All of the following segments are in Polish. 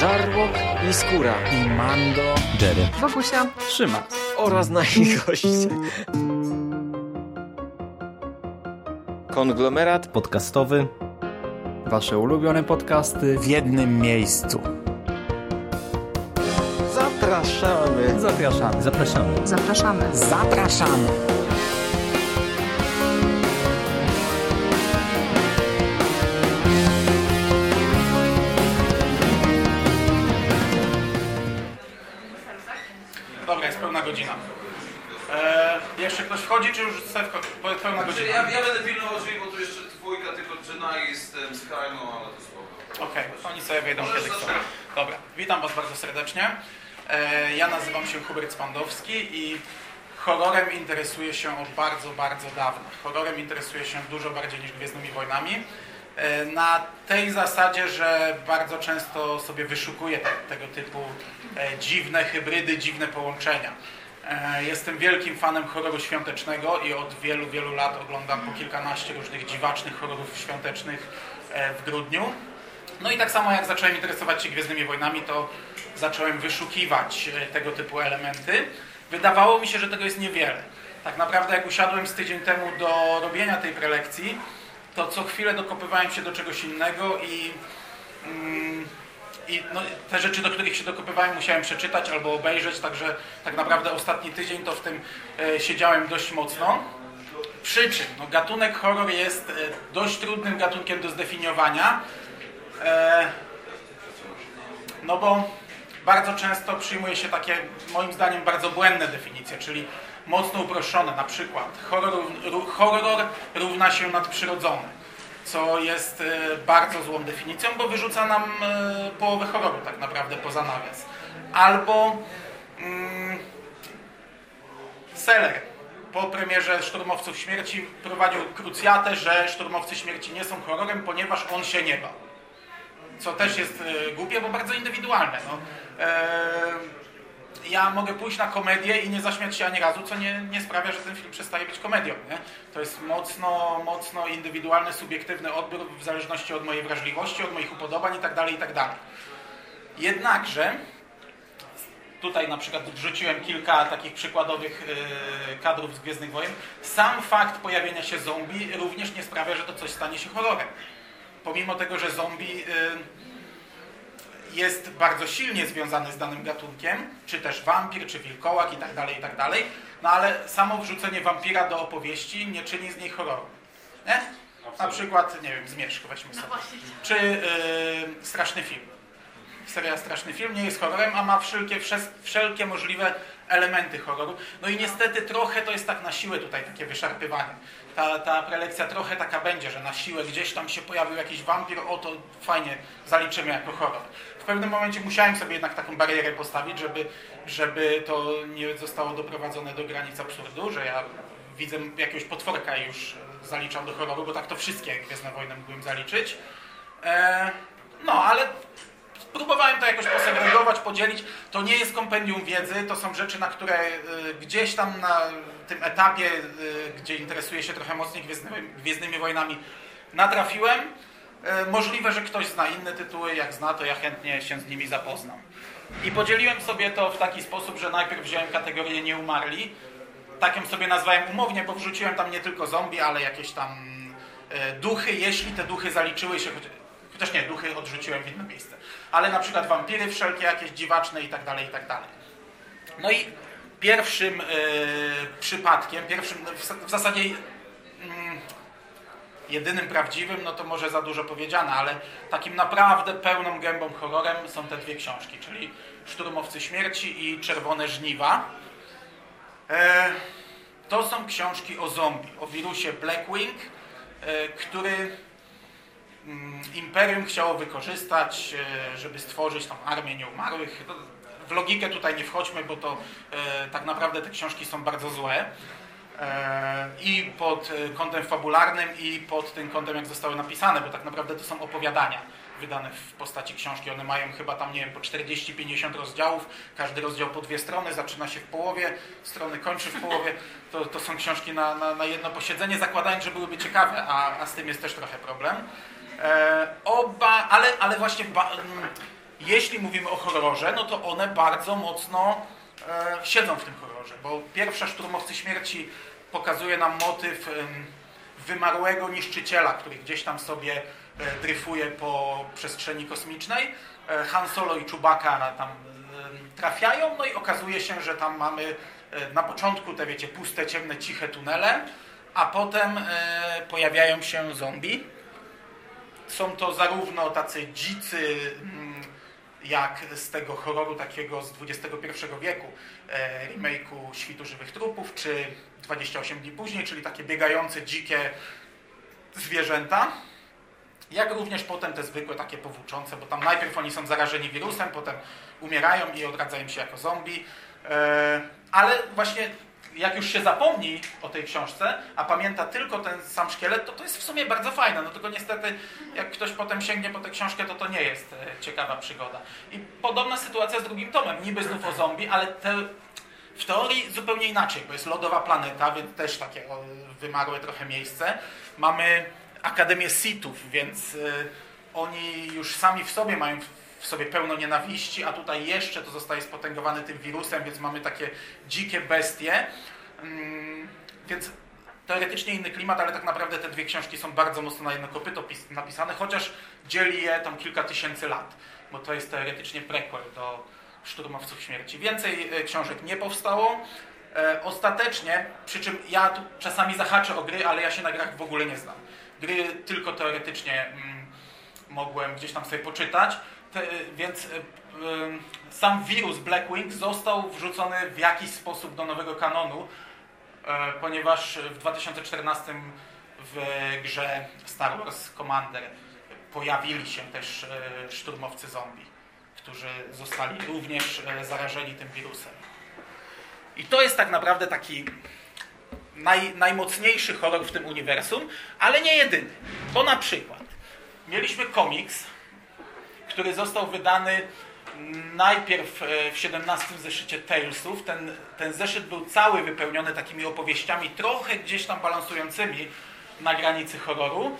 Żarłok i Skóra i Mando, Jerry, Wokusia, Trzyma oraz nasi goście. Konglomerat podcastowy. Wasze ulubione podcasty w jednym miejscu. Zapraszamy. Zapraszamy. Zapraszamy. zapraszamy. Zapraszamy! Godzina? Ja, ja będę pilnował drzwi, bo tu jeszcze dwójka, tylko Jenna i z tym skrajną, ale to spoko. Okej, oni sobie wejdą Możesz kiedy chcą. Dobra, witam Was bardzo serdecznie. E, ja nazywam się Hubert Spandowski i horrorem interesuję się od bardzo, bardzo dawna. Horrorem interesuję się dużo bardziej niż Gwiezdnymi Wojnami. E, na tej zasadzie, że bardzo często sobie wyszukuję te, tego typu e, dziwne hybrydy, dziwne połączenia. E, Jestem wielkim fanem horroru świątecznego i od wielu, wielu lat oglądam po kilkanaście różnych dziwacznych horrorów świątecznych e, w grudniu. No i tak samo jak zacząłem interesować się Gwiezdnymi Wojnami, to zacząłem wyszukiwać e, tego typu elementy. Wydawało mi się, że tego jest niewiele. Tak naprawdę jak usiadłem z tydzień temu do robienia tej prelekcji, to co chwilę dokopywałem się do czegoś innego i, mm, i no, te rzeczy, do których się dokopywałem, musiałem przeczytać albo obejrzeć, także tak naprawdę ostatni tydzień to w tym e, siedziałem dość mocno. Przy czym no, gatunek horror jest e, dość trudnym gatunkiem do zdefiniowania, e, no bo bardzo często przyjmuje się takie, moim zdaniem, bardzo błędne definicje, czyli mocno uproszczone, na przykład horror, horror równa się nadprzyrodzone, co jest e, bardzo złą definicją, bo wyrzuca nam e, połowę horroru tak naprawdę poza nawias. Albo mm, Seller po premierze Szturmowców Śmierci prowadził krucjatę, że Szturmowcy Śmierci nie są horrorem, ponieważ on się nie bał co też jest e, głupie, bo bardzo indywidualne. No. E, ja mogę pójść na komedię i nie zaśmiać się ani razu, co nie, nie sprawia, że ten film przestaje być komedią. Nie? To jest mocno, mocno indywidualny, subiektywny odbiór w zależności od mojej wrażliwości, od moich upodobań itd. itd. Jednakże tutaj na przykład wrzuciłem kilka takich przykładowych e, kadrów z Gwiezdnych Wojen. Sam fakt pojawienia się zombie również nie sprawia, że to coś stanie się horrorem pomimo tego, że zombie y, jest bardzo silnie związany z danym gatunkiem, czy też wampir, czy wilkołak i tak dalej, i tak dalej, no ale samo wrzucenie wampira do opowieści nie czyni z niej horroru. Nie? Na przykład, nie wiem, Zmierzch weźmy sobie. Czy y, Straszny Film. Seria Straszny Film nie jest horrorem, a ma wszelkie, wszelkie możliwe elementy horroru. No i niestety trochę to jest tak na siłę tutaj takie wyszarpywanie. Ta, ta prelekcja trochę taka będzie, że na siłę gdzieś tam się pojawił jakiś wampir, o to fajnie zaliczymy jako horror. Pewnym momencie musiałem sobie jednak taką barierę postawić, żeby, żeby to nie zostało doprowadzone do granic absurdu, że ja widzę jakiegoś potworka i już e, zaliczam do horroru, bo tak to wszystkie Gwiezdne Wojny mógłbym zaliczyć. E, no, ale Próbowałem to jakoś posegregować, podzielić. To nie jest kompendium wiedzy, to są rzeczy, na które y, gdzieś tam na tym etapie, y, gdzie interesuję się trochę mocniej Gwiezdnymi, Gwiezdnymi Wojnami, natrafiłem. Y, możliwe, że ktoś zna inne tytuły, jak zna, to ja chętnie się z nimi zapoznam. I podzieliłem sobie to w taki sposób, że najpierw wziąłem kategorię nieumarli. Tak ją sobie nazwałem umownie, bo wrzuciłem tam nie tylko zombie, ale jakieś tam y, duchy, jeśli te duchy zaliczyły się, chociaż nie, duchy odrzuciłem w inne miejsce ale na przykład wampiry wszelkie jakieś dziwaczne i tak dalej, i tak dalej. No i pierwszym y, przypadkiem, pierwszym, w, w zasadzie jedynym prawdziwym, no to może za dużo powiedziane, ale takim naprawdę pełną gębą horrorem są te dwie książki, czyli Szturmowcy Śmierci i Czerwone Żniwa. E, to są książki o zombie, o wirusie Blackwing, e, który mm, Imperium chciało wykorzystać, e, żeby stworzyć tą armię nieumarłych. No, W logikę tutaj nie wchodźmy, bo to tak naprawdę te książki są bardzo złe. E, I pod e, kątem fabularnym, i pod tym kątem, jak zostały napisane, bo tak naprawdę to są opowiadania wydane w postaci książki. One mają chyba tam, nie wiem, po 40-50 rozdziałów, każdy rozdział po dwie strony, zaczyna się w połowie, strony kończy w połowie. To, to są książki na, na, na jedno posiedzenie, zakładając, że byłyby ciekawe, a, a z tym jest też trochę problem. E, oba, ale, ale właśnie ba, mm, jeśli mówimy o horrorze, no to one bardzo mocno e, siedzą w tym horrorze, bo pierwsza Szturmowcy Śmierci pokazuje nam motyw wymarłego niszczyciela, który gdzieś tam sobie e, dryfuje po przestrzeni kosmicznej. E, Han Solo i Chewbacca tam trafiają, no i okazuje się, że tam mamy e, na początku te, wiecie, puste, ciemne, ciche tunele, a potem pojawiają się zombie. Są to zarówno tacy dzicy, jak z tego horroru takiego z XXI wieku, e, remake'u Świtu Żywych Trupów, czy 28 dni później, czyli takie biegające, dzikie zwierzęta. Jak również potem te zwykłe, takie powłóczące, bo tam najpierw oni są zarażeni wirusem, potem umierają i odradzają się jako zombie. E, ale właśnie jak już się zapomni o tej książce, a pamięta tylko ten sam szkielet, to to jest w sumie bardzo fajne. No tylko niestety, jak ktoś potem sięgnie po tę książkę, to to nie jest e, ciekawa przygoda. I podobna sytuacja z drugim tomem. Niby znów o zombie, ale te, w teorii zupełnie inaczej, bo jest lodowa planeta, więc też takie wymarłe trochę miejsce. Mamy Akademię Sithów, więc y, oni już sami w sobie mają w sobie pełno nienawiści, a tutaj jeszcze to zostaje spotęgowane tym wirusem, więc mamy takie dzikie bestie. Mm, Więc teoretycznie inny klimat, ale tak naprawdę te dwie książki są bardzo mocno na jedno kopyto pis- napisane, chociaż dzieli je tam kilka tysięcy lat, bo to jest teoretycznie prequel do Szturmowców Śmierci. Więcej e, książek nie powstało. E, Ostatecznie, przy czym ja tu czasami zahaczę o gry, ale ja się na grach w ogóle nie znam. Gry tylko teoretycznie mm, mogłem gdzieś tam sobie poczytać, więc e, sam wirus Blackwing został wrzucony w jakiś sposób do nowego kanonu, e, ponieważ w 2014 w grze Star Wars Commander pojawili się też e, szturmowcy zombie, którzy zostali również zarażeni tym wirusem. I to jest tak naprawdę taki naj, najmocniejszy horror w tym uniwersum, ale nie jedyny. Bo na przykład mieliśmy komiks, który został wydany najpierw e, w 17 zeszycie Talesów. Ten, ten zeszyt był cały wypełniony takimi opowieściami, trochę gdzieś tam balansującymi na granicy horroru.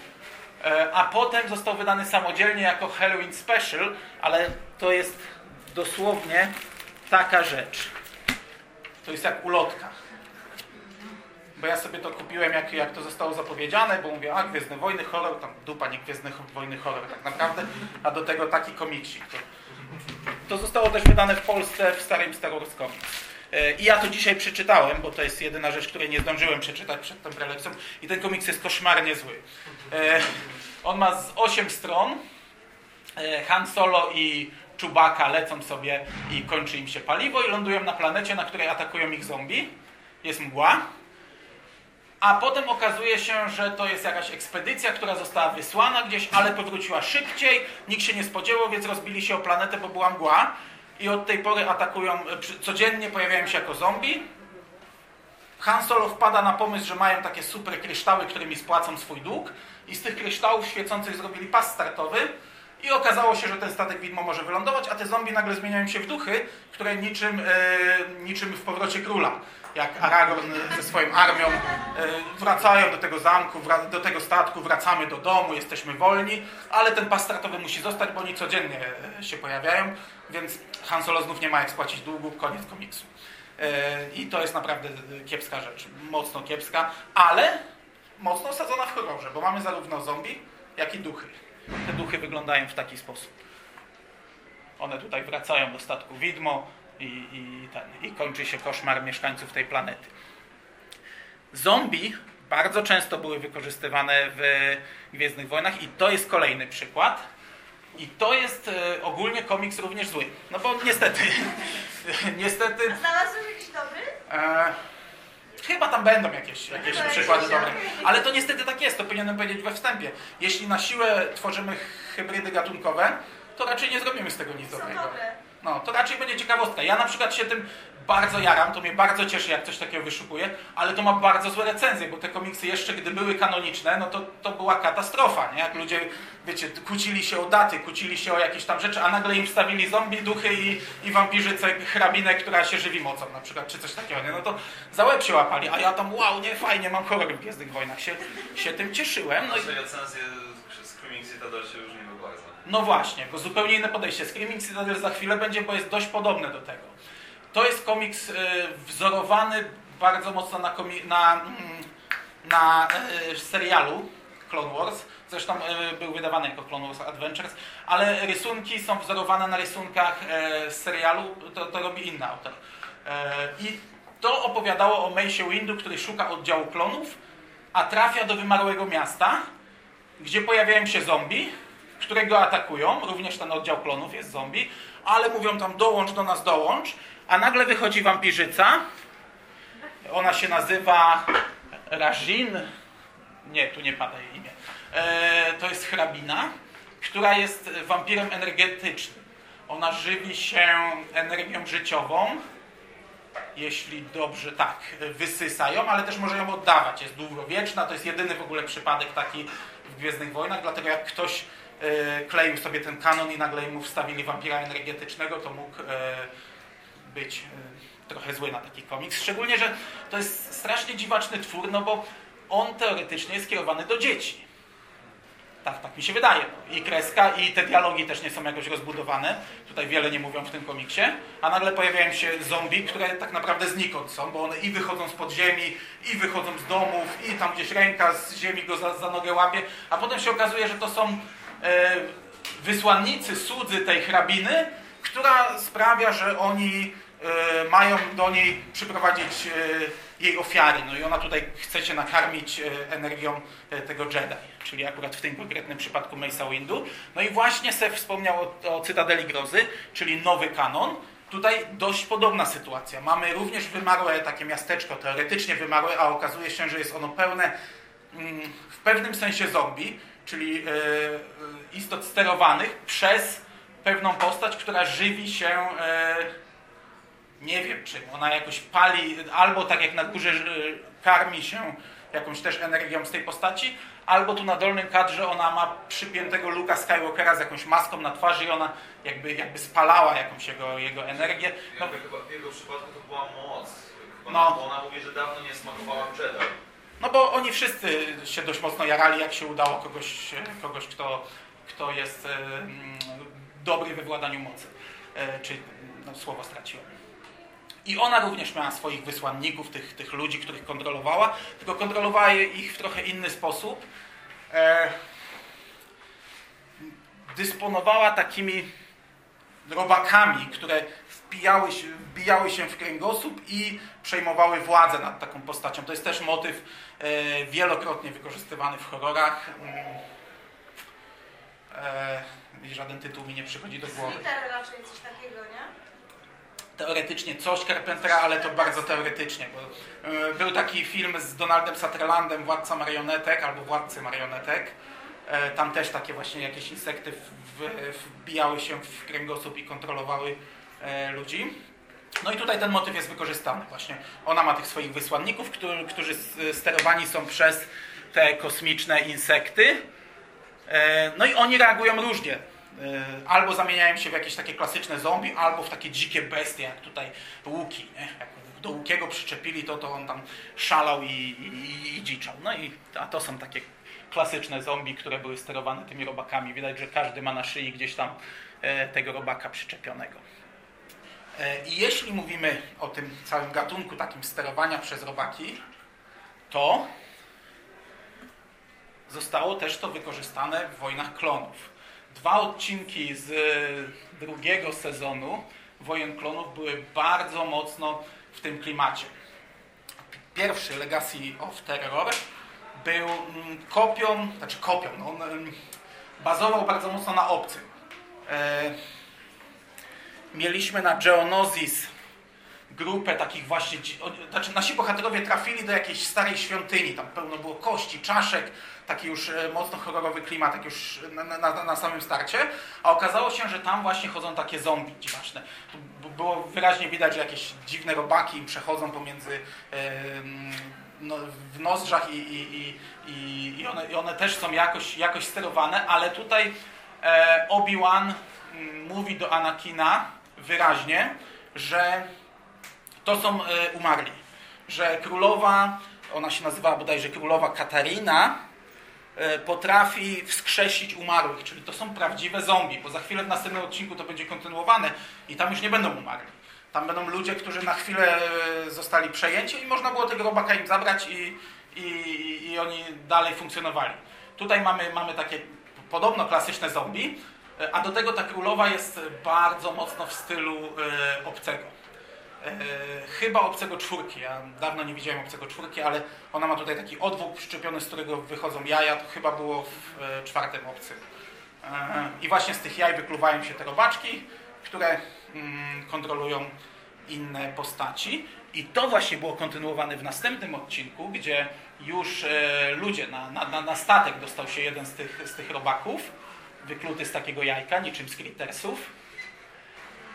E, A potem został wydany samodzielnie jako Halloween Special, ale to jest dosłownie taka rzecz. To jest jak ulotka. Bo ja sobie to kupiłem, jak, jak to zostało zapowiedziane, bo mówię, a Gwiezdne Wojny, horror, tam dupa, nie Gwiezdne Wojny, horror tak naprawdę, a do tego taki komiksik. To, to zostało też wydane w Polsce w starym Star. E, I ja to dzisiaj przeczytałem, bo to jest jedyna rzecz, której nie zdążyłem przeczytać przed tą prelekcją. I ten komiks jest koszmarnie zły. E, On ma z 8 stron. E, Han Solo i Chewbacca lecą sobie i kończy im się paliwo i lądują na planecie, na której atakują ich zombie. Jest mgła. A potem okazuje się, że to jest jakaś ekspedycja, która została wysłana gdzieś, ale powróciła szybciej. Nikt się nie spodziewał, więc rozbili się o planetę, bo była mgła. I od tej pory atakują, codziennie pojawiają się jako zombie. Han Solo wpada na pomysł, że mają takie super kryształy, którymi spłacą swój dług. I z tych kryształów świecących zrobili pas startowy. I okazało się, że ten statek widmo może wylądować, a te zombie nagle zmieniają się w duchy, które niczym, e, niczym w powrocie króla. Jak Aragorn ze swoją armią e, wracają do tego zamku, do tego statku, wracamy do domu, jesteśmy wolni, ale ten pas musi zostać, bo oni codziennie e, się pojawiają, więc Han Solo znów nie ma jak spłacić długu, koniec komiksu. E, I to jest naprawdę e, kiepska rzecz, mocno kiepska, ale mocno osadzona w horrorze, bo mamy zarówno zombie, jak i duchy. Te duchy wyglądają w taki sposób. One tutaj wracają do statku widmo i, i, ten, i kończy się koszmar mieszkańców tej planety. Zombie bardzo często były wykorzystywane w Gwiezdnych Wojnach i to jest kolejny przykład. I to jest e, ogólnie komiks również zły. No bo niestety, niestety Znalazłeś jakiś dobry? E, chyba tam będą jakieś, jakieś przykłady dobre. Ale to niestety tak jest, to powinienem powiedzieć we wstępie. Jeśli na siłę tworzymy hybrydy gatunkowe, to raczej nie zrobimy z tego nic Są dobrego. dobre. No, to raczej będzie ciekawostka. Ja na przykład się tym bardzo jaram, to mnie bardzo cieszy, jak coś takiego wyszukuje, ale to ma bardzo złe recenzje, bo te komiksy jeszcze, gdy były kanoniczne, no to, to była katastrofa, nie? Jak ludzie, wiecie, kłócili się o daty, kłócili się o jakieś tam rzeczy, a nagle im wstawili zombie, duchy i, i wampirzycę, hrabinę, która się żywi mocą na przykład, czy coś takiego, nie? No to za łeb się łapali, a ja tam, wow, nie, fajnie, mam horror w Gwiezdnych Wojnach, się, się tym cieszyłem, no i recenzje z Screaming Citadel się bardzo. No właśnie, bo zupełnie inne podejście. Screaming Citadel za chwilę będzie, bo jest dość podobne do tego. To jest komiks y, wzorowany bardzo mocno na, komi- na, mm, na y, serialu Clone Wars. Zresztą y, był wydawany jako Clone Wars Adventures, ale rysunki są wzorowane na rysunkach y, z serialu, to, to robi inny autor. I to opowiadało o Mace Windu, który szuka oddziału klonów, a trafia do wymarłego miasta, gdzie pojawiają się zombie, które go atakują, również ten oddział klonów jest zombie, ale mówią tam dołącz do nas, dołącz, a nagle wychodzi wampirzyca, ona się nazywa Rajin, nie, tu nie pada jej imię, e, to jest hrabina, która jest wampirem energetycznym. Ona żywi się energią życiową, jeśli dobrze, tak, wysysa ją, ale też może ją oddawać. Jest długowieczna, to jest jedyny w ogóle przypadek taki w Gwiezdnych Wojnach, dlatego jak ktoś kleił sobie ten kanon i nagle mu wstawili wampira energetycznego, to mógł e, być e, trochę zły na taki komiks. Szczególnie, że to jest strasznie dziwaczny twór, no bo on teoretycznie jest skierowany do dzieci. Tak, tak mi się wydaje. I kreska, i te dialogi też nie są jakoś rozbudowane. Tutaj wiele nie mówią w tym komiksie. A nagle pojawiają się zombie, które tak naprawdę znikąd są, bo one i wychodzą z podziemi, i wychodzą z domów, i tam gdzieś ręka z ziemi go za, za nogę łapie. A potem się okazuje, że to są e, wysłannicy, słudzy tej hrabiny, która sprawia, że oni e, mają do niej przyprowadzić e, jej ofiary. No i ona tutaj chce się nakarmić e, energią e, tego Jedi, czyli akurat w tym konkretnym przypadku Mace'a Windu. No i właśnie Seth wspomniał o, o Cytadeli Grozy, czyli nowy kanon. Tutaj dość podobna sytuacja. Mamy również wymarłe takie miasteczko, teoretycznie wymarłe, a okazuje się, że jest ono pełne mm, w pewnym sensie zombie, czyli e, e, istot sterowanych przez pewną postać, która żywi się e, nie wiem czym. Ona jakoś pali, albo tak jak na górze karmi się jakąś też energią z tej postaci, albo tu na dolnym kadrze ona ma przypiętego Luka Skywalkera z jakąś maską na twarzy i ona jakby, jakby spalała jakąś jego, jego energię. No, chyba w jego przypadku to była moc. Chyba No. Ona mówi, że dawno nie smakowała Jedi. No bo oni wszyscy się dość mocno jarali, jak się udało kogoś, kogoś kto, kto jest dobry we władaniu mocy. E, Czy no, słowo straciłem. I ona również miała swoich wysłanników, tych, tych ludzi, których kontrolowała, tylko kontrolowała ich w trochę inny sposób. E, dysponowała takimi robakami, które wbijały się, wbijały się w kręgosłup i przejmowały władzę nad taką postacią. To jest też motyw e, wielokrotnie wykorzystywany w horrorach. Mm. E, żaden tytuł mi nie przychodzi do głowy Sliter raczej coś takiego, nie? teoretycznie coś Carpentera, ale to bardzo teoretycznie, bo e, był taki film z Donaldem Sutherlandem, Władca Marionetek albo Władcy Marionetek. E, Tam też takie właśnie jakieś insekty w- w- wbijały się w kręgosłup i kontrolowały e, ludzi. No i tutaj ten motyw jest wykorzystany właśnie. Ona ma tych swoich wysłanników, którzy, którzy sterowani są przez te kosmiczne insekty. E, No i oni reagują różnie. E, Albo zamieniają się w jakieś takie klasyczne zombie, albo w takie dzikie bestie, jak tutaj Łuki. Nie? Jak do Łukiego przyczepili to, to on tam szalał i, i, i dziczał. No i a to są takie klasyczne zombie, które były sterowane tymi robakami. Widać, że każdy ma na szyi gdzieś tam e, tego robaka przyczepionego. E, I jeśli mówimy o tym całym gatunku takim sterowania przez robaki, to zostało też to wykorzystane w Wojnach Klonów. Dwa odcinki z e, drugiego sezonu Wojen Klonów były bardzo mocno w tym klimacie. Pierwszy Legacy of Terror był mm, kopią, znaczy kopią, no on bazował bardzo mocno na obcym. Mieliśmy na Geonosis grupę takich właśnie, znaczy nasi bohaterowie trafili do jakiejś starej świątyni, tam pełno było kości, czaszek, taki już e, mocno horrorowy klimat, tak już na, na, na samym starcie, a okazało się, że tam właśnie chodzą takie zombie dziwaczne. Było wyraźnie widać, że jakieś dziwne robaki im przechodzą pomiędzy em, no, w nozdrzach i, i, i, i, one, i one też są jakoś, jakoś sterowane, ale tutaj e, Obi-Wan mówi do Anakina wyraźnie, że to są e, umarli. Że królowa, ona się nazywała bodajże królowa Katarina, e, potrafi wskrzesić umarłych, czyli to są prawdziwe zombie, bo za chwilę w następnym odcinku to będzie kontynuowane i tam już nie będą umarli. Tam będą ludzie, którzy na chwilę e, zostali przejęci i można było tego robaka im zabrać i, i, i oni dalej funkcjonowali. Tutaj mamy, mamy takie podobno klasyczne zombie, a do tego ta królowa jest bardzo mocno w stylu e, obcego. E, chyba obcego czwórki. Ja dawno nie widziałem obcego czwórki, ale ona ma tutaj taki odwóg przyczepiony, z którego wychodzą jaja. To chyba było w e, czwartym obcym. E, I właśnie z tych jaj wykluwają się te robaczki, które mm, kontrolują inne postaci. I to właśnie było kontynuowane w następnym odcinku, gdzie już e, ludzie, na, na- na statek dostał się jeden z tych, z tych robaków, wykluty z takiego jajka, niczym z Crittersów.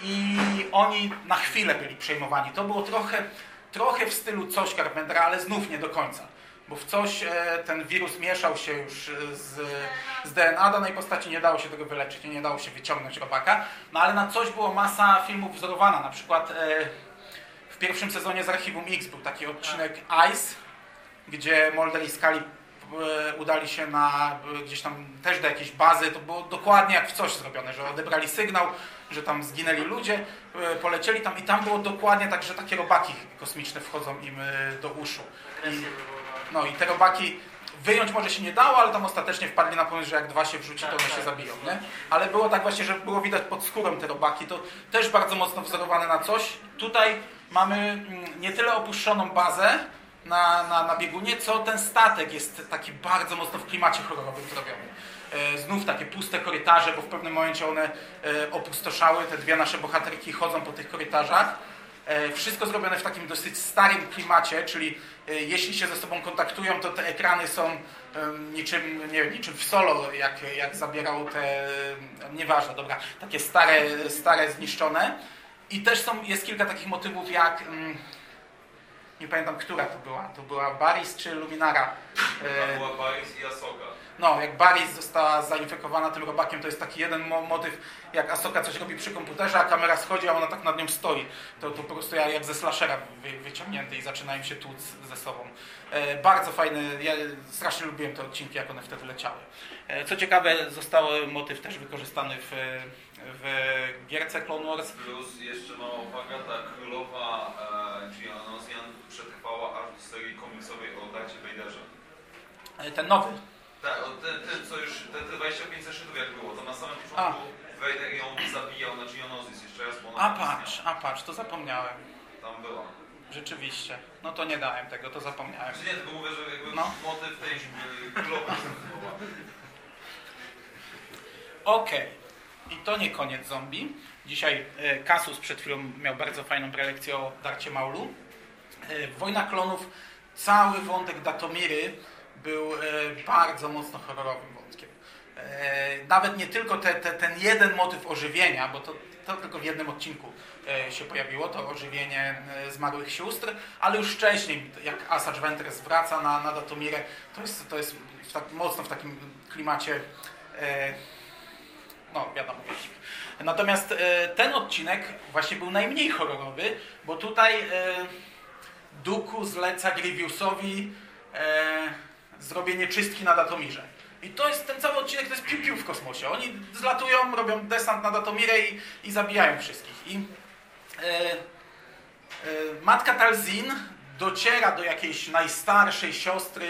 I oni na chwilę byli przejmowani. To było trochę, trochę w stylu coś Carpentera, ale znów nie do końca. Bo w coś e, ten wirus mieszał się już e, z, z DNA danej postaci, nie dało się tego wyleczyć, nie dało się wyciągnąć robaka. No ale na coś było masa filmów wzorowana. Na przykład e, w pierwszym sezonie z Archiwum X był taki odcinek Ice, gdzie Mulder i Scully udali się na e, gdzieś tam też do jakiejś bazy, to było dokładnie jak w coś zrobione, że odebrali sygnał, że tam zginęli ludzie, e, polecieli tam i tam było dokładnie tak, że takie robaki kosmiczne wchodzą im e, do uszu. I, no i te robaki wyjąć może się nie dało, ale tam ostatecznie wpadli na pomysł, że jak dwa się wrzuci, to one się zabiją, nie? Ale było tak właśnie, że było widać pod skórą te robaki, to też bardzo mocno wzorowane na coś. Tutaj mamy mm, nie tyle opuszczoną bazę, na, na, na biegunie, co ten statek jest taki bardzo mocno w klimacie horrorowym zrobiony. E, znów takie puste korytarze, bo w pewnym momencie one e, opustoszały, te dwie nasze bohaterki chodzą po tych korytarzach. E, wszystko zrobione w takim dosyć starym klimacie, czyli jeśli się ze sobą kontaktują, to te ekrany są niczym, nie wiem, niczym w solo, jak, jak zabierał te, nieważne, dobra, takie stare, stare zniszczone. I też są, jest kilka takich motywów jak, mm, nie pamiętam, która to była, to była Baris czy Luminara. E, Tam była Baris i Asoka. no, jak Baris została zainfekowana tym robakiem, to jest taki jeden mo motyw, jak Asoka coś robi przy komputerze, a kamera schodzi, a ona tak nad nią stoi. To, to po prostu jak jak ze slashera wy, wyciągnięty i zaczynają się tłuc ze sobą. E, bardzo fajny, ja strasznie lubiłem te odcinki, jak one wtedy leciały. E, co ciekawe, został motyw też wykorzystany w, w gierce Clone Wars. Plus jeszcze mała uwaga, ta królowa e, Gianosian przetrwała aż do serii komiksowej o Darcie Vaderze. E, ten nowy. Tak, ten, ten co już, te, te 25 zeszytów jak było, to na samym początku Vader ją zabijał na Geonosis jeszcze raz, bo ona A patrz, a patrz, to zapomniałem. Tam była. Rzeczywiście. No to nie dałem tego, to zapomniałem. Znaczy nie, tylko mówię, że jakby No. motyw tej królowej. Okej. I to nie koniec zombie. Dzisiaj e, Kasus przed chwilą miał bardzo fajną prelekcję o Darcie Maulu. E, Wojna Klonów, cały wątek Datomiry był e, bardzo mocno horrorowym wątkiem. Nawet nie tylko te, te, ten jeden motyw ożywienia, bo to, to tylko w jednym odcinku się pojawiło, to ożywienie zmarłych sióstr, ale już wcześniej, jak Asajj Ventress wraca na, na Datomirę, to jest, to jest w tak, mocno w takim klimacie no wiadomo. Natomiast e, ten odcinek właśnie był najmniej horrorowy, bo tutaj e, Duku zleca Grievousowi e, zrobienie czystki na Datomirze. I to jest ten cały odcinek, to jest piu-piu w kosmosie. Oni zlatują, robią desant na Datomirę i, i zabijają wszystkich. I matka Talzin dociera do jakiejś najstarszej siostry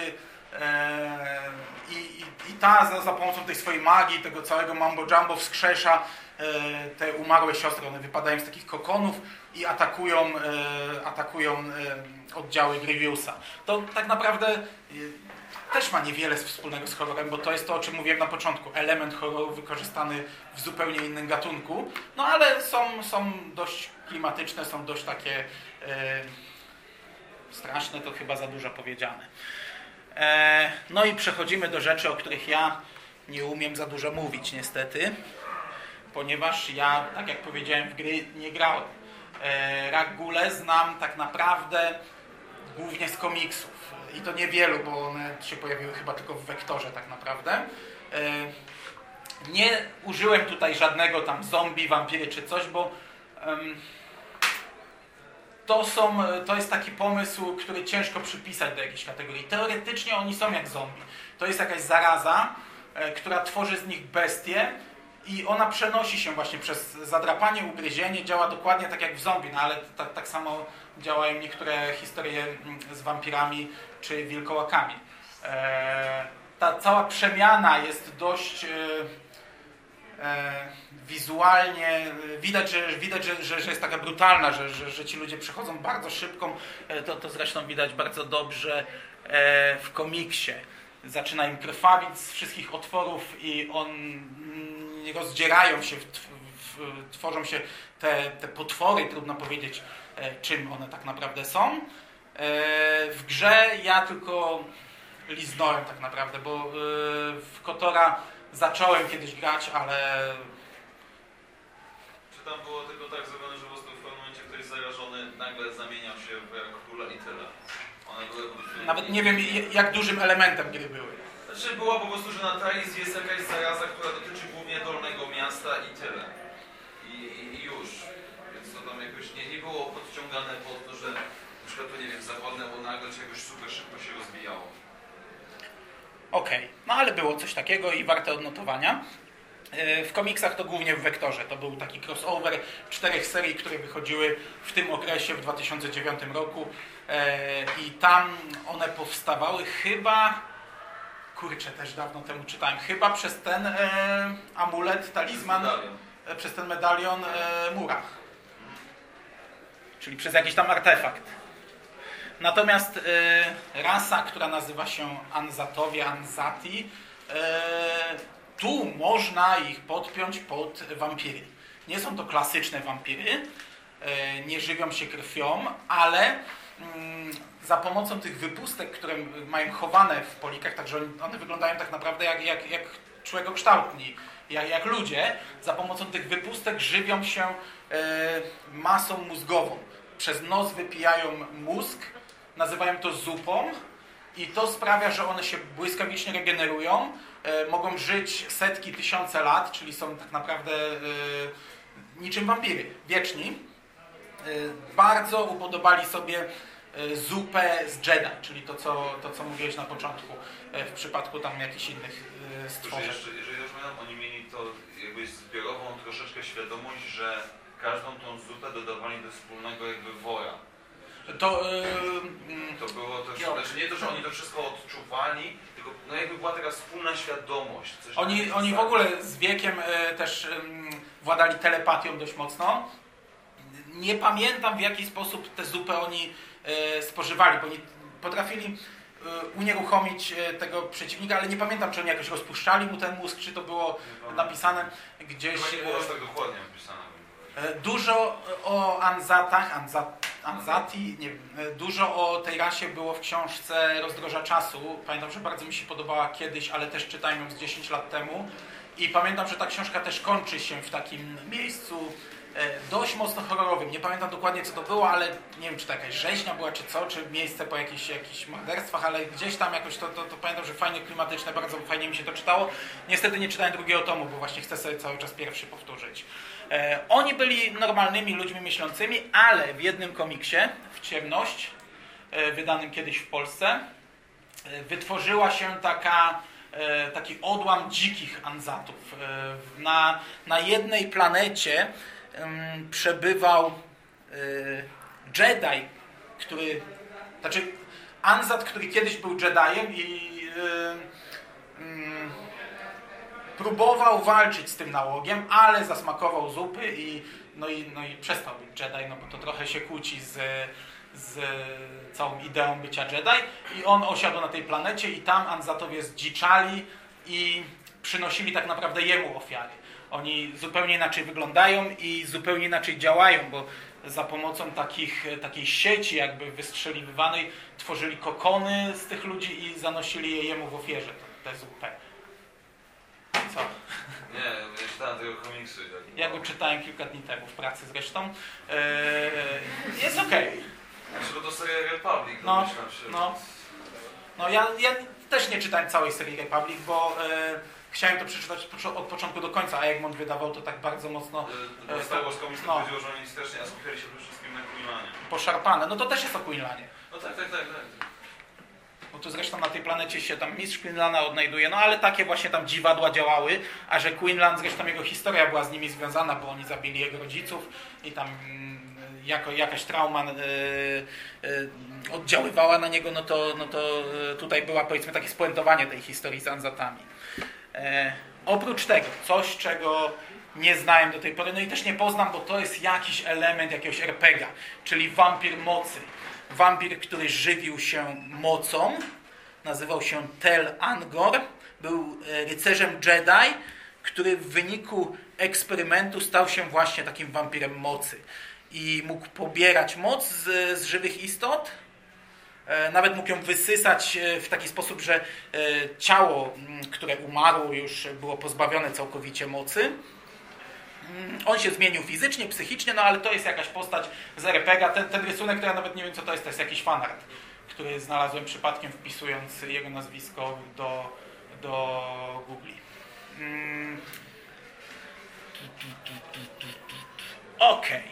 i, i, i ta za, za pomocą tej swojej magii, tego całego mambo jumbo wskrzesza e, te umarłe siostry. One wypadają z takich kokonów i atakują, e, atakują e, oddziały Grievousa. To tak naprawdę też ma niewiele wspólnego z horrorem, bo to jest to, o czym mówiłem na początku. Element horroru wykorzystany w zupełnie innym gatunku. No ale są, są dość klimatyczne, są dość takie straszne, to chyba za dużo powiedziane. E, no i przechodzimy do rzeczy, o których ja nie umiem za dużo mówić niestety, ponieważ ja, tak jak powiedziałem, w gry nie grałem. E, Ragule znam tak naprawdę głównie z komiksów. I to niewielu, bo one się pojawiły chyba tylko w wektorze tak naprawdę. E, Nie użyłem tutaj żadnego tam zombie, wampiry czy coś, bo to, są, to jest taki pomysł, który ciężko przypisać do jakiejś kategorii. Teoretycznie oni są jak zombie. To jest jakaś zaraza, e, która tworzy z nich bestie i ona przenosi się właśnie przez zadrapanie, ugryzienie, działa dokładnie tak jak w zombie, no ale tak, tak samo działają niektóre historie mm, z wampirami czy wilkołakami. E, ta cała przemiana jest dość e, wizualnie, e, widać, że, widać że, że, że jest taka brutalna, że, że, że ci ludzie przechodzą bardzo szybką, e, to, to zresztą widać bardzo dobrze e, w komiksie. Zaczyna im krwawić z wszystkich otworów i on mm, rozdzierają się, tworzą się te, te potwory, trudno powiedzieć e, czym one tak naprawdę są. E, w grze ja tylko liznąłem tak naprawdę, bo e, w Kotora zacząłem kiedyś grać, ale Czy tam było tylko tak zrobione, że po prostu w pewnym momencie ktoś zarażony nagle zamieniał się w jak króla i tyle? One były po prostu... nawet nie wiem jak dużym elementem gry były. Znaczy była po prostu, że na Thalis jest jakaś zaraza, która dotyczy głównie dolnego miasta i tyle. I, i, i już. Więc to tam jakoś nie, nie było podciągane pod to, że na przykład to nie wiem, zawodnęło nagle, czy jakoś super szybko się rozwijało. Okej, no ale było coś takiego i warte odnotowania. E, W komiksach to głównie w Wektorze. To był taki crossover czterech serii, które wychodziły w tym okresie, w 2009 roku. E, I tam one powstawały chyba, kurczę, też dawno temu czytałem, chyba przez ten e, amulet, talizman, Medalion. przez ten medalion e, Mura. Czyli przez jakiś tam artefakt. Natomiast e, rasa, która nazywa się Anzatowie, Anzati, e, tu można ich podpiąć pod wampiry. Nie są to klasyczne wampiry, e, nie żywią się krwią, ale mm, za pomocą tych wypustek, które mają chowane w polikach, także one wyglądają tak naprawdę jak, jak, jak człegokształtni, jak, jak ludzie, za pomocą tych wypustek żywią się masą mózgową. Przez nos wypijają mózg, nazywają to zupą i to sprawia, że one się błyskawicznie regenerują, e, mogą żyć setki, tysiące lat, czyli są tak naprawdę e, niczym wampiry, wieczni. E, bardzo upodobali sobie zupę z Jedi, czyli to co, to, co mówiłeś na początku w przypadku tam jakichś innych stworzeń. jeżeli dobrze pamiętam, oni mieli to jakby zbiorową troszeczkę świadomość, że każdą tą zupę dodawali do wspólnego jakby wora. To, mm, To było też, znaczy nie to, że oni to wszystko odczuwali, tylko no jakby była taka wspólna świadomość. Oni, oni w ogóle z wiekiem e, też em, władali telepatią dość mocno. Nie pamiętam w jaki sposób tę zupę oni e, spożywali, bo oni potrafili e, unieruchomić tego przeciwnika, ale nie pamiętam, czy oni jakoś rozpuszczali mu ten mózg, czy to było napisane gdzieś. Chyba nie było tak dokładnie opisane. E, Dużo o Anzatach, Anza, Anzati, nie dużo o tej rasie było w książce Rozdroża Czasu. Pamiętam, że bardzo mi się podobała kiedyś, ale też czytałem ją z 10 lat temu. I pamiętam, że ta książka też kończy się w takim miejscu e, dość mocno horrorowym. Nie pamiętam dokładnie co to było, ale nie wiem czy to jakaś rzeźnia była czy co, czy miejsce po jakichś, jakichś morderstwach, ale gdzieś tam jakoś to, to, to pamiętam, że fajnie klimatyczne, bardzo fajnie mi się to czytało. Niestety nie czytałem drugiego tomu, bo właśnie chcę sobie cały czas pierwszy powtórzyć. E, oni byli normalnymi ludźmi myślącymi, ale w jednym komiksie, w Ciemność, e, wydanym kiedyś w Polsce, e, wytworzyła się taka, taki odłam dzikich Anzatów. Na, na jednej planecie przebywał Jedi, który, znaczy Anzat, który kiedyś był Jediem i próbował walczyć z tym nałogiem, ale zasmakował zupy i, no i, no i przestał być Jedi, no bo to trochę się kłóci z, z całą ideą bycia Jedi i on osiadł na tej planecie i tam Anzatowie zdziczali i przynosili tak naprawdę jemu ofiary. Oni zupełnie inaczej wyglądają i zupełnie inaczej działają, bo za pomocą takich, takiej sieci jakby wystrzeliwanej tworzyli kokony z tych ludzi i zanosili je jemu w ofierze, tę zupę. Co? Nie, ja czytałem tego komiksu. tak- Ja go czytałem kilka dni temu w pracy zresztą. Eee, jest okej. Znaczy, bo to seria Republic, No, myślałem no. No ja, ja też nie czytałem całej serii Republic, bo e, chciałem to przeczytać od pocz- od początku do końca, a Egmont wydawał to tak bardzo mocno. Y, Bo Star Wars Comics No. Powiedział, że oni strasznie, skupiali się przede wszystkim na Queenlanie. poszarpane. No to też jest o Queenlanie. No tak, tak, tak, tak. Zresztą na tej planecie się tam mistrz Queenlana odnajduje, no ale takie właśnie tam dziwadła działały, a że Queenland, zresztą jego historia była z nimi związana, bo oni zabili jego rodziców i tam mm, jako, jakaś trauma y, y, oddziaływała na niego, no to, no to y, tutaj była powiedzmy takie spuentowanie tej historii z Anzatami. E, oprócz tego, coś czego nie znałem do tej pory, no i też nie poznam, bo to jest jakiś element jakiegoś RPGa, czyli wampir mocy. Wampir, który żywił się mocą, nazywał się Tel Angor, był e, rycerzem Jedi, który w wyniku eksperymentu stał się właśnie takim wampirem mocy. I mógł pobierać moc z, z żywych istot, E, Nawet mógł ją wysysać e, w taki sposób, że ciało, które umarło, już było pozbawione całkowicie mocy. Mm, On się zmienił fizycznie, psychicznie, no ale to jest jakaś postać z RPGa. Ten, ten rysunek, to ja nawet nie wiem co to jest, to jest jakiś fanart, który znalazłem przypadkiem wpisując jego nazwisko do, do Google. Mm. Okej.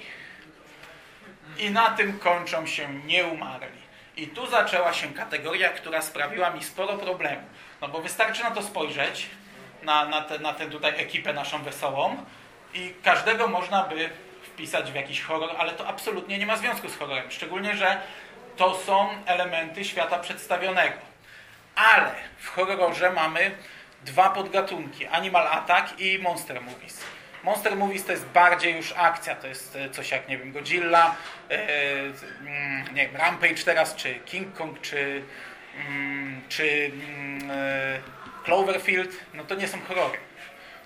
I na tym kończą się nieumarli. I tu zaczęła się kategoria, która sprawiła mi sporo problemu. No bo wystarczy na to spojrzeć, na, na, te, na tę tutaj ekipę naszą wesołą i każdego można by wpisać w jakiś horror, ale to absolutnie nie ma związku z horrorem. Szczególnie, że to są elementy świata przedstawionego. Ale w horrorze mamy dwa podgatunki: Animal Attack i Monster Movies. Monster Movies to jest bardziej już akcja, to jest e, coś jak, nie wiem, Godzilla, mm, nie wiem, Rampage teraz, czy King Kong, czy, mm, czy e, Cloverfield, no to nie są horrory.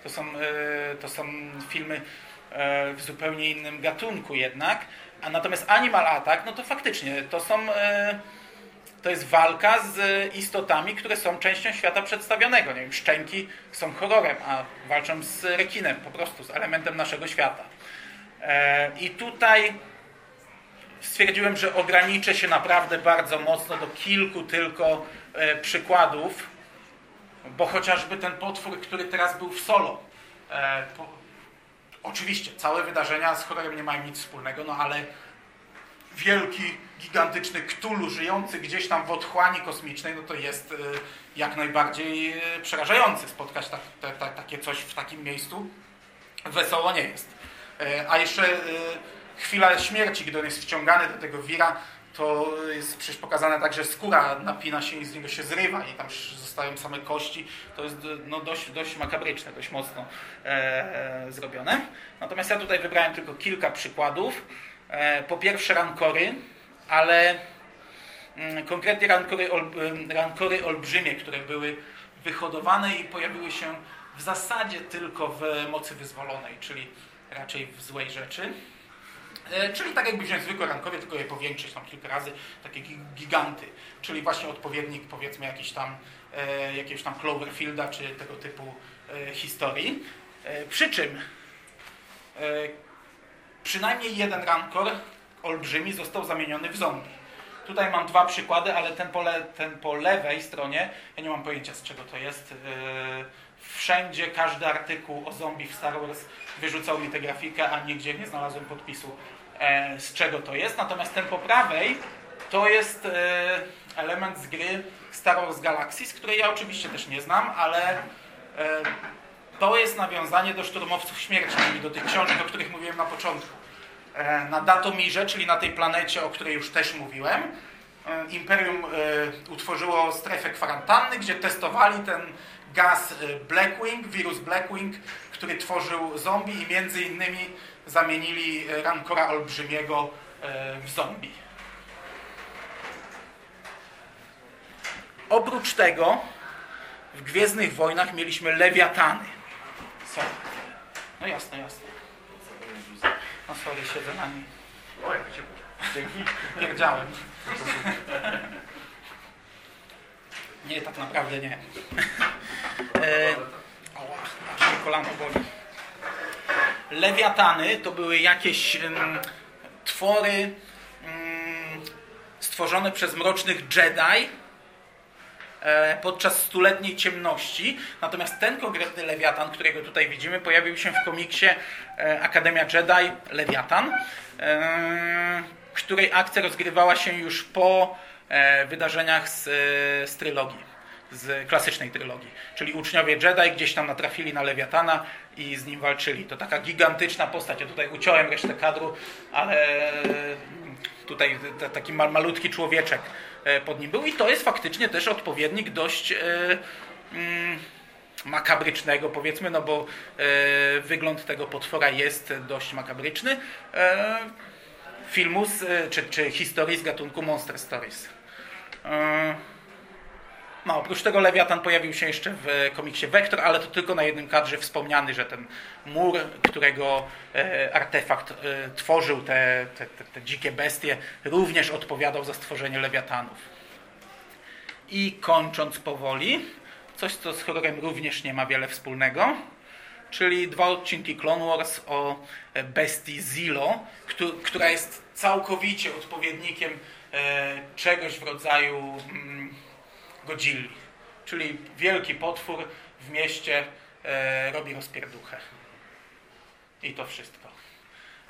To są, e, to są filmy e, w zupełnie innym gatunku jednak. A natomiast Animal Attack, no to faktycznie to są... E, to jest walka z istotami, które są częścią świata przedstawionego. Nie wiem, szczęki są horrorem, a walczą z rekinem, po prostu z elementem naszego świata. I tutaj stwierdziłem, że ograniczę się naprawdę bardzo mocno do kilku tylko przykładów, bo chociażby ten potwór, który teraz był w solo. E, po, oczywiście, całe wydarzenia z horrorem nie mają nic wspólnego, no ale wielki, gigantyczny Ktulu żyjący gdzieś tam w otchłani kosmicznej, no to jest y, jak najbardziej y, przerażający spotkać te, ta, takie coś w takim miejscu. Wesoło nie jest. Y, A jeszcze chwila śmierci, gdy on jest wciągany do tego wira, to jest przecież pokazane tak, że skóra napina się i z niego się zrywa i tam zostają same kości. To jest no, dość, dość makabryczne, dość mocno e, e, zrobione. Natomiast ja tutaj wybrałem tylko kilka przykładów. E, po pierwsze rankory, ale mm, konkretnie rankory, ol, ym, rankory olbrzymie, które były wyhodowane i pojawiły się w zasadzie tylko w mocy wyzwolonej, czyli raczej w złej rzeczy. E, Czyli tak jakby wziąć zwykłe rankowie, tylko je powiększyć tam kilka razy, takie gi- giganty, czyli właśnie odpowiednik powiedzmy jakiś tam, e, jakiegoś tam Cloverfielda czy tego typu e, historii. Przy czym przynajmniej jeden rankor olbrzymi został zamieniony w zombie. Tutaj mam dwa przykłady, ale ten po, le, ten po lewej stronie, ja nie mam pojęcia z czego to jest. Wszędzie każdy artykuł o zombie w Star Wars wyrzucał mi tę grafikę, a nigdzie nie znalazłem podpisu z czego to jest. Natomiast ten po prawej to jest e, element z gry Star Wars Galaxies, której ja oczywiście też nie znam, ale e, to jest nawiązanie do Szturmowców Śmierci, czyli do tych książek, o których mówiłem na początku. E, Na Datomirze, czyli na tej planecie, o której już też mówiłem, e, Imperium e, utworzyło strefę kwarantanny, gdzie testowali ten gaz e, Blackwing, wirus Blackwing, który tworzył zombie i między innymi zamienili e, Rancora Olbrzymiego e, w zombie. Oprócz tego w Gwiezdnych Wojnach mieliśmy Lewiatany. Są. No jasne, jasne. No sorry, siedzę na nim. Dzięki. Pierdziałem. Nie, tak naprawdę nie. E, mnie kolano boli. Lewiatany to były jakieś em, twory em, stworzone przez mrocznych Jedi, e, podczas stuletniej ciemności. Natomiast ten konkretny Lewiatan, którego tutaj widzimy, pojawił się w komiksie e, Akademia Jedi Lewiatan, e, której akcja rozgrywała się już po e, wydarzeniach z, e, z trylogii z klasycznej trylogii. Czyli uczniowie Jedi gdzieś tam natrafili na Lewiatana i z nim walczyli. To taka gigantyczna postać. Ja tutaj uciąłem resztę kadru, ale tutaj t- taki mal, malutki człowieczek e, pod nim był. I to jest faktycznie też odpowiednik dość e, mm, makabrycznego, powiedzmy, no bo e, wygląd tego potwora jest dość makabryczny. Filmu czy, czy historii z gatunku Monster Stories. No, oprócz tego Lewiatan pojawił się jeszcze w komiksie Vector, ale to tylko na jednym kadrze wspomniany, że ten mur, którego e, artefakt e, tworzył te, te, te, dzikie bestie, również odpowiadał za stworzenie Lewiatanów. I kończąc powoli, coś co z horrorem również nie ma wiele wspólnego, czyli dwa odcinki Clone Wars o e, bestii Zilo, któ- która jest całkowicie odpowiednikiem czegoś w rodzaju mm, Godzilli. Czyli wielki potwór w mieście e, robi rozpierduchę. I to wszystko.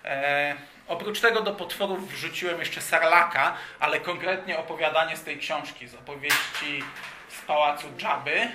E, oprócz tego do potworów wrzuciłem jeszcze Sarlaka, ale konkretnie opowiadanie z tej książki, z opowieści z Pałacu Dżaby,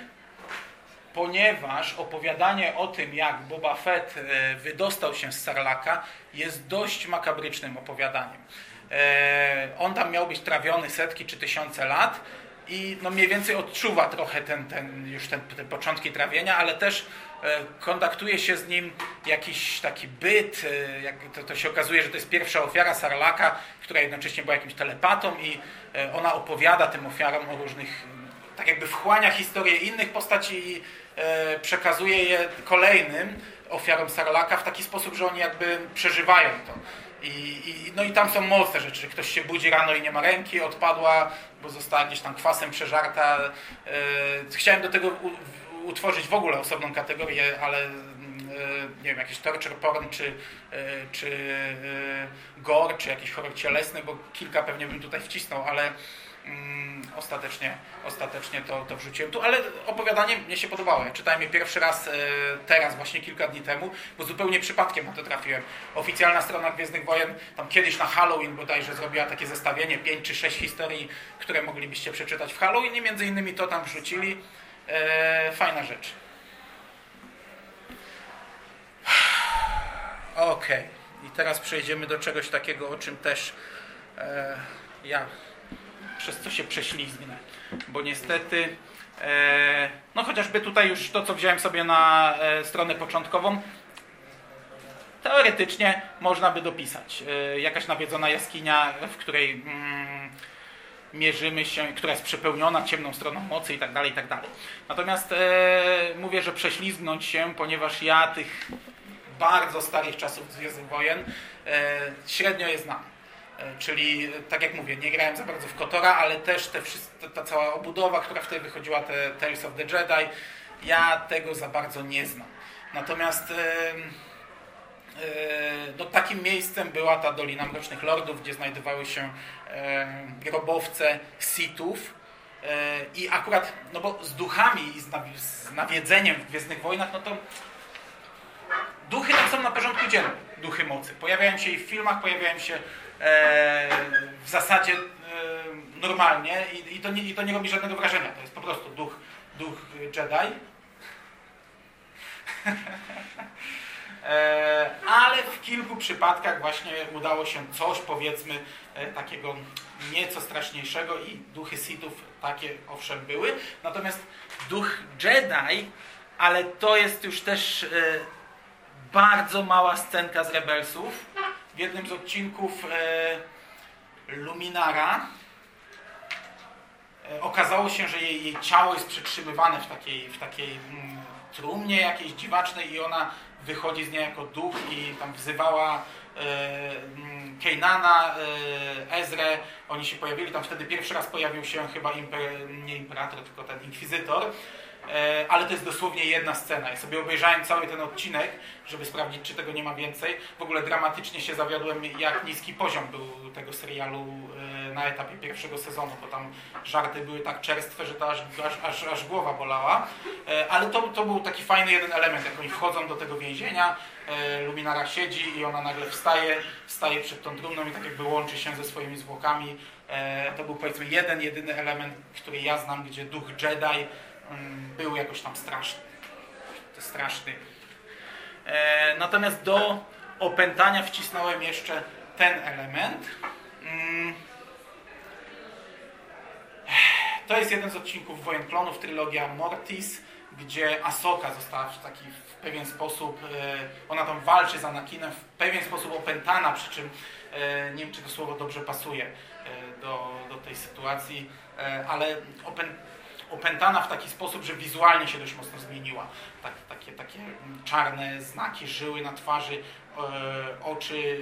ponieważ opowiadanie o tym, jak Boba Fett e, wydostał się z Sarlaka, jest dość makabrycznym opowiadaniem. E, On tam miał być trawiony setki czy tysiące lat i no mniej więcej odczuwa trochę ten, ten, już ten, te początki trawienia, ale też e, kontaktuje się z nim jakiś taki byt, e, to, to się okazuje, że to jest pierwsza ofiara Sarlaka, która jednocześnie była jakimś telepatą i e, ona opowiada tym ofiarom o różnych, tak jakby wchłania historię innych postaci i przekazuje je kolejnym ofiarom Sarlaka w taki sposób, że oni jakby przeżywają to. I, i, no i tam są mocne rzeczy, ktoś się budzi rano i nie ma ręki, odpadła, bo została gdzieś tam kwasem przeżarta. E, chciałem do tego utworzyć w ogóle osobną kategorię, ale mm, e, nie wiem, jakiś torture porn, czy, e, czy gore, czy jakiś horror cielesny, bo kilka pewnie bym tutaj wcisnął, ale ostatecznie, ostatecznie to, to wrzuciłem tu, ale opowiadanie mnie się podobało. Czytałem je pierwszy raz e, teraz, właśnie kilka dni temu, bo zupełnie przypadkiem na to trafiłem. Oficjalna strona Gwiezdnych Wojen tam kiedyś na Halloween bodajże zrobiła takie zestawienie, 5 czy 6 historii, które moglibyście przeczytać w Halloween i między innymi to tam wrzucili. E, fajna rzecz. Okej. I teraz przejdziemy do czegoś takiego, o czym też e, ja przez co się prześlizgnę. Bo niestety, e, no chociażby tutaj już to, co wziąłem sobie na e, stronę początkową, teoretycznie można by dopisać. E, jakaś nawiedzona jaskinia, w której mm, mierzymy się, która jest przepełniona ciemną stroną mocy i tak dalej, i tak dalej. Natomiast mówię, że prześlizgnąć się, ponieważ ja tych bardzo starych czasów Gwiezdnych Wojen średnio je znam. Czyli, tak jak mówię, nie grałem za bardzo w Kotora, ale też te ta cała obudowa, która wtedy wychodziła, te Tales of the Jedi, ja tego za bardzo nie znam. Natomiast e, no, takim miejscem była ta Dolina Mrocznych Lordów, gdzie znajdowały się e, grobowce Sithów. E, I akurat, no bo z duchami i z, z nawiedzeniem w Gwiezdnych Wojnach, no to duchy tam są na porządku dziennym, duchy mocy. Pojawiają się i w filmach, pojawiają się w zasadzie e, normalnie i, i, to nie, i to nie robi żadnego wrażenia. To jest po prostu duch, duch Jedi. E, ale w kilku przypadkach właśnie udało się coś, powiedzmy, e, takiego nieco straszniejszego i duchy Sithów takie owszem były. Natomiast duch Jedi, ale to jest już też e, bardzo mała scenka z Rebelsów. W jednym z odcinków e, Luminara e, okazało się, że jej, jej ciało jest przetrzymywane w takiej, w takiej mm, trumnie jakiejś dziwacznej i ona wychodzi z niej jako duch i tam wzywała e, mm, Kejnana, Ezrę, oni się pojawili, tam wtedy pierwszy raz pojawił się chyba imper, nie imperator, tylko ten inkwizytor ale to jest dosłownie jedna scena. Ja sobie obejrzałem cały ten odcinek, żeby sprawdzić, czy tego nie ma więcej. W ogóle dramatycznie się zawiodłem, jak niski poziom był tego serialu e, na etapie pierwszego sezonu, bo tam żarty były tak czerstwe, że to aż, aż, aż, głowa bolała. E, ale to, to był taki fajny jeden element, jak oni wchodzą do tego więzienia, e, Luminara siedzi i ona nagle wstaje, wstaje przed tą trumną i tak jakby łączy się ze swoimi zwłokami. E, to był powiedzmy jeden, jedyny element, który ja znam, gdzie duch Jedi był jakoś tam straszny. Straszny. E, natomiast do opętania wcisnąłem jeszcze ten element. Mm. To jest jeden z odcinków Wojen Klonów, trylogia Mortis, gdzie Asoka została w taki w pewien sposób, e, ona tam walczy z Anakinem, w pewien sposób opętana, przy czym e, nie wiem, czy to słowo dobrze pasuje do, do tej sytuacji, ale opę, opętana w taki sposób, że wizualnie się dość mocno zmieniła. Tak, takie, takie czarne znaki, żyły na twarzy, e, oczy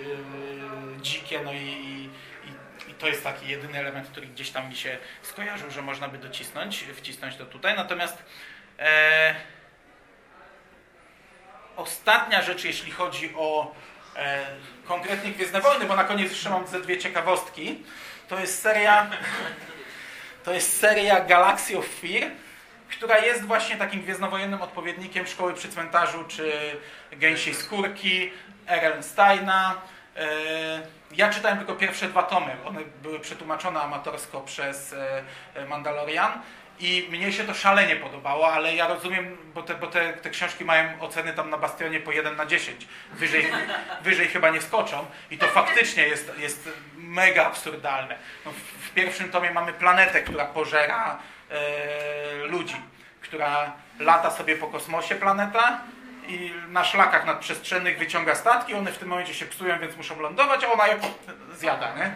e, dzikie, no i, i, i to jest taki jedyny element, który gdzieś tam mi się skojarzył, że można by docisnąć, wcisnąć to tutaj. Natomiast e, ostatnia rzecz, jeśli chodzi o e, konkretnie Gwiezdne Wojny, bo na koniec jeszcze mam ze dwie ciekawostki, to jest seria to jest seria Galaxy of Fear, która jest właśnie takim gwiezdnowojennym odpowiednikiem Szkoły przy cmentarzu, czy Gęsiej Skórki, R.L. Steina. E, Ja czytałem tylko pierwsze dwa tomy. One były przetłumaczone amatorsko przez e, Mandalorian. I mnie się to szalenie podobało, ale ja rozumiem, bo te, bo te, te książki mają oceny tam na bastionie po 1 na 10. Wyżej, wyżej chyba nie skoczą. I to faktycznie jest, jest mega absurdalne. No, w, w pierwszym tomie mamy planetę, która pożera e, ludzi, która lata sobie po kosmosie planeta i na szlakach nadprzestrzennych wyciąga statki, one w tym momencie się psują, więc muszą lądować, a ona je zjada, nie? E,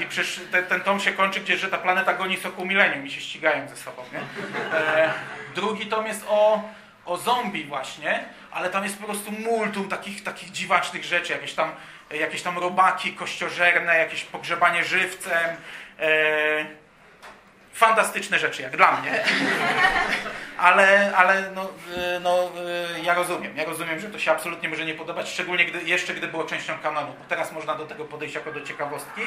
I przecież te, ten tom się kończy, gdzie że ta planeta goni sokół milenium i się ścigają ze sobą, nie? E, drugi tom jest o, o zombie właśnie, ale tam jest po prostu multum takich, takich dziwacznych rzeczy, jakieś tam, jakieś tam robaki kościożerne, jakieś pogrzebanie żywcem, e, fantastyczne rzeczy, jak dla mnie. Ale, ale no, y, no, ja rozumiem. Ja rozumiem, że to się absolutnie może nie podobać, szczególnie gdy, jeszcze gdy było częścią kanonu. Bo teraz można do tego podejść jako do ciekawostki.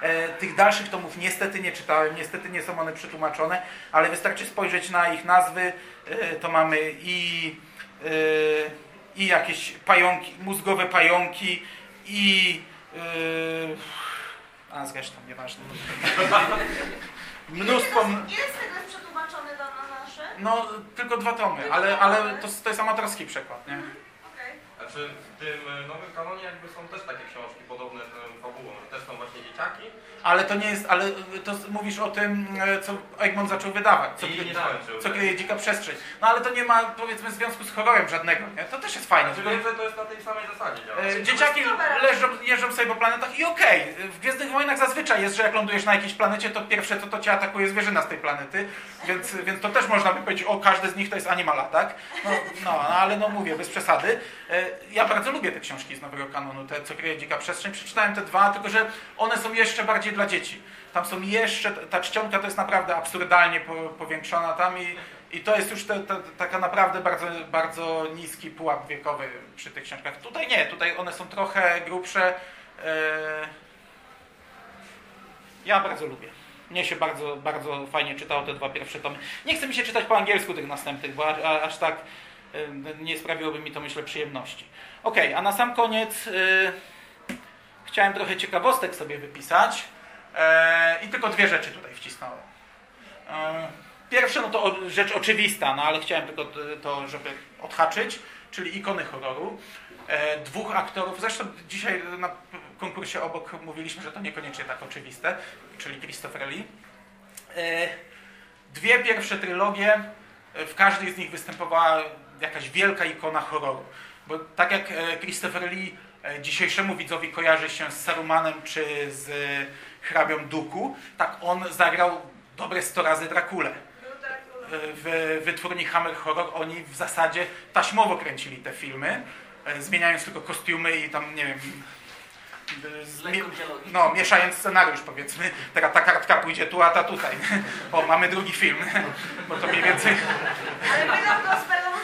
E, tych dalszych tomów niestety nie czytałem, niestety nie są one przetłumaczone, ale wystarczy spojrzeć na ich nazwy, e, to mamy i, e, i jakieś pająki, mózgowe pająki i e, a zresztą, nieważne. Mnóstwo... Tego jest przetłumaczone do na nasze? No, tylko dwa tomy, ale, ale to, to jest amatorski przekład, nie? Okej. Znaczy w tym e, nowym kanonie jakby są też takie książki podobne z fabułą, że też są właśnie dzieciaki Ale to nie jest, ale to mówisz o tym, e, co Egmont zaczął wydawać, co, i nie skończył. co kryje dzika przestrzeń. No ale to nie ma, powiedzmy, związku z horrorem żadnego, nie? To też jest fajne. Znaczy Tylko, że to jest na tej samej zasadzie działa. e, dzieciaki leżą, jeżdżą sobie po planetach i okej, w Gwiezdnych Wojnach zazwyczaj jest, że jak lądujesz na jakiejś planecie, to pierwsze to, to cię atakuje zwierzyna z tej planety, więc, więc to też można by powiedzieć, o, każdy z nich to jest animal attack. No, no, no ale no mówię, bez przesady. E, Ja bardzo lubię te książki z nowego kanonu, te, co kryje dzika przestrzeń. Przeczytałem te dwa, tylko że one są jeszcze bardziej dla dzieci. Tam są jeszcze, ta czcionka to jest naprawdę absurdalnie po, powiększona tam i, i to jest już te, te, taka naprawdę bardzo, bardzo niski pułap wiekowy przy tych książkach. Tutaj nie, tutaj one są trochę grubsze. E, Ja bardzo lubię. Mnie się bardzo, bardzo fajnie czytało te dwa pierwsze tomy. Nie chce mi się czytać po angielsku tych następnych, bo a, a, aż tak y, nie sprawiłoby mi to, myślę, przyjemności. Ok, a na sam koniec y, chciałem trochę ciekawostek sobie wypisać e, i tylko dwie rzeczy tutaj wcisnąłem. E, pierwsze, no to rzecz oczywista, no ale chciałem tylko to, żeby odhaczyć, czyli ikony horroru. E, dwóch aktorów, zresztą dzisiaj na konkursie obok mówiliśmy, że to niekoniecznie tak oczywiste, czyli Christopher Lee. E, dwie pierwsze trylogie, e, w każdej z nich występowała jakaś wielka ikona horroru. Bo tak jak e, Christopher Lee e, dzisiejszemu widzowi kojarzy się z Sarumanem czy z e, hrabią Duku, tak on zagrał dobre 100 razy Drakulę w wytwórni Hammer Horror oni w zasadzie taśmowo kręcili te filmy, e, zmieniając tylko kostiumy i tam, nie wiem, z, mie, no, mieszając scenariusz powiedzmy. Teraz ta kartka pójdzie tu, a ta tutaj. O, mamy drugi film. Bo to mniej więcej, Ale Rosji nadal.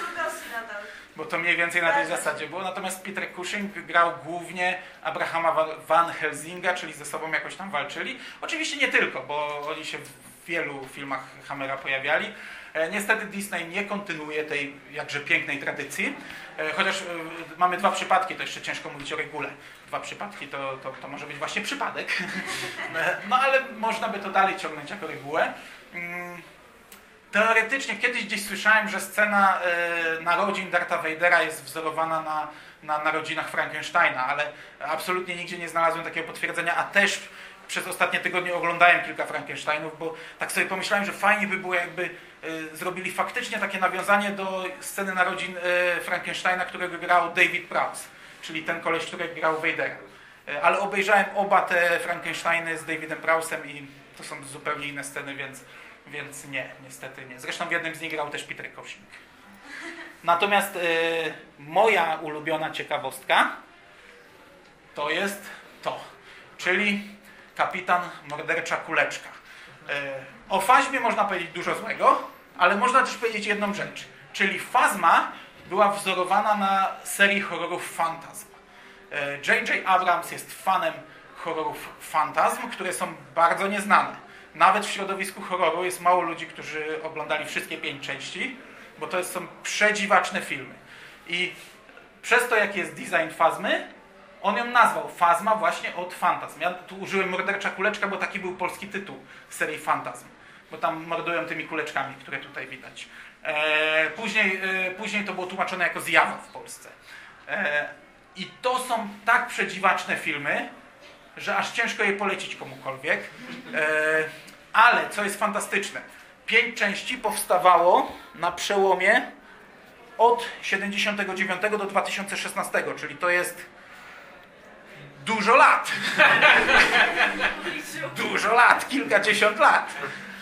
Bo to mniej więcej na tej zasadzie było. Natomiast Peter Cushing grał głównie Abrahama Van- Helsinga, czyli ze sobą jakoś tam walczyli. Oczywiście nie tylko, bo oni się w wielu filmach Hammera pojawiali. E, Niestety Disney nie kontynuuje tej jakże pięknej tradycji, E, chociaż e, mamy dwa przypadki, to jeszcze ciężko mówić o regule. Dwa przypadki to, to, to może być właśnie przypadek, no ale można by to dalej ciągnąć jako regułę. Teoretycznie kiedyś gdzieś słyszałem, że scena e, narodzin Darta Vadera jest wzorowana na, na narodzinach Frankensteina, ale absolutnie nigdzie nie znalazłem takiego potwierdzenia, a też przez ostatnie tygodnie oglądałem kilka Frankensteinów, bo tak sobie pomyślałem, że fajnie by było jakby e, zrobili faktycznie takie nawiązanie do sceny narodzin e, Frankensteina, którego grał David Prowse, czyli ten koleś, który grał Vadera. Ale obejrzałem oba te Frankensteiny z Davidem Prowsem i to są zupełnie inne sceny, więc więc nie, niestety nie. Zresztą w jednym z nich grał też Peter Cushing. Natomiast e, moja ulubiona ciekawostka to jest to, czyli kapitan mordercza kuleczka. E, o Fazmie można powiedzieć dużo złego, ale można też powiedzieć jedną rzecz, czyli Fazma była wzorowana na serii horrorów Fantasm. E, J.J. Abrams jest fanem horrorów Fantasm, które są bardzo nieznane. Nawet w środowisku horroru jest mało ludzi, którzy oglądali wszystkie pięć części, bo to są przedziwaczne filmy. I przez to, jaki jest design Fazmy, on ją nazwał Fazma właśnie od Fantasm. Ja tu użyłem Mordercza Kuleczka, bo taki był polski tytuł serii Fantasm. Bo tam mordują tymi kuleczkami, które tutaj widać. E, później, e, później to było tłumaczone jako zjawa w Polsce. E, I to są tak przedziwaczne filmy, że aż ciężko je polecić komukolwiek. E, ale co jest fantastyczne, pięć części powstawało na przełomie od 79 do 2016, czyli to jest dużo lat. dużo lat, kilkadziesiąt lat.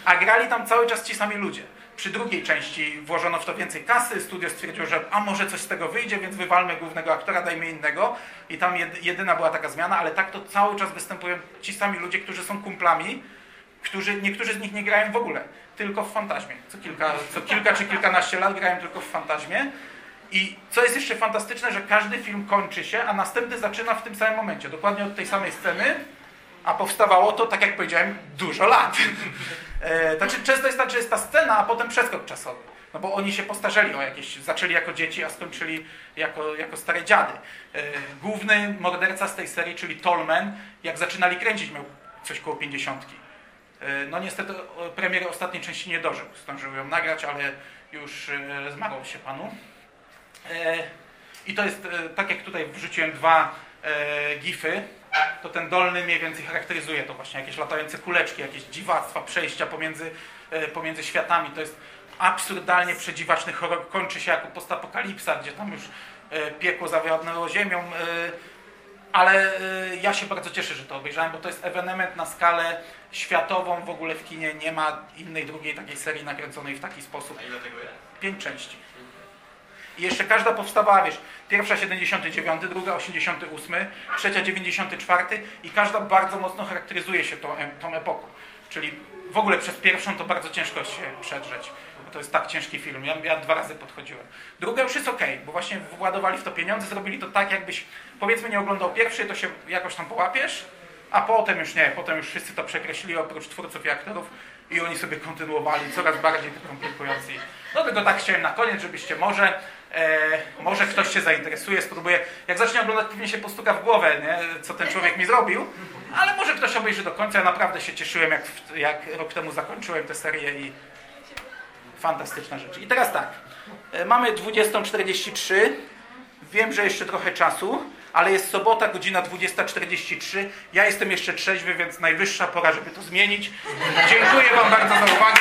A grali tam cały czas ci sami ludzie. Przy drugiej części włożono w to więcej kasy, studio stwierdziło, że a może coś z tego wyjdzie, więc wywalmy głównego aktora, dajmy innego. I tam jed, jedyna była taka zmiana, ale tak to cały czas występują ci sami ludzie, którzy są kumplami, którzy, niektórzy z nich nie grają w ogóle, tylko w Fantaźmie. Co kilka, co kilka czy kilkanaście lat grają tylko w Fantaźmie. I co jest jeszcze fantastyczne, że każdy film kończy się, a następny zaczyna w tym samym momencie, dokładnie od tej samej sceny, a powstawało to, tak jak powiedziałem, dużo lat. E, znaczy, często jest tak, że jest ta scena, a potem przeskok czasowy. No bo oni się postarzeli o jakieś, zaczęli jako dzieci, a skończyli jako, jako stare dziady. E, główny morderca z tej serii, czyli Tolman, jak zaczynali kręcić, miał coś koło pięćdziesiątki. E, no niestety o, premiery ostatniej części nie dożył. Zdążył ją nagrać, ale już zmarł się panu. I to jest, tak jak tutaj wrzuciłem dwa gify, to ten dolny mniej więcej charakteryzuje to właśnie, jakieś latające kuleczki, jakieś dziwactwa, przejścia pomiędzy, e, pomiędzy światami. To jest absurdalnie przedziwaczny horror, kończy się jako postapokalipsa, gdzie tam już e, piekło zawiadnęło ziemią, e, ale ja się bardzo cieszę, że to obejrzałem, bo to jest ewenement na skalę światową, w ogóle w kinie nie ma innej drugiej takiej serii nakręconej w taki sposób. A ile tego jest? Pięć części. I jeszcze każda powstawała, wiesz, pierwsza 79, druga 88, trzecia 94 i każda bardzo mocno charakteryzuje się tą, tą epoką. Czyli w ogóle przez pierwszą to bardzo ciężko się przedrzeć, bo to jest tak ciężki film. Ja, ja dwa razy podchodziłem. Druga już jest ok, bo właśnie władowali w to pieniądze, zrobili to tak, jakbyś powiedzmy nie oglądał pierwszej, to się jakoś tam połapiesz, a potem już nie, potem już wszyscy to przekreślili oprócz twórców i aktorów i oni sobie kontynuowali coraz bardziej to komplikując. I no tylko tak chciałem na koniec, żebyście może, e, może ktoś się zainteresuje, spróbuje, jak zacznie oglądać pewnie się postuka w głowę, nie, co ten człowiek mi zrobił, ale może ktoś obejrzy do końca, ja naprawdę się cieszyłem, jak, jak rok temu zakończyłem tę serię i fantastyczna rzecz. I teraz tak, e, mamy 20.43, wiem, że jeszcze trochę czasu, ale jest sobota, godzina 20.43. Ja jestem jeszcze trzeźwy, więc najwyższa pora, żeby to zmienić. Dziękuję Wam bardzo za uwagę.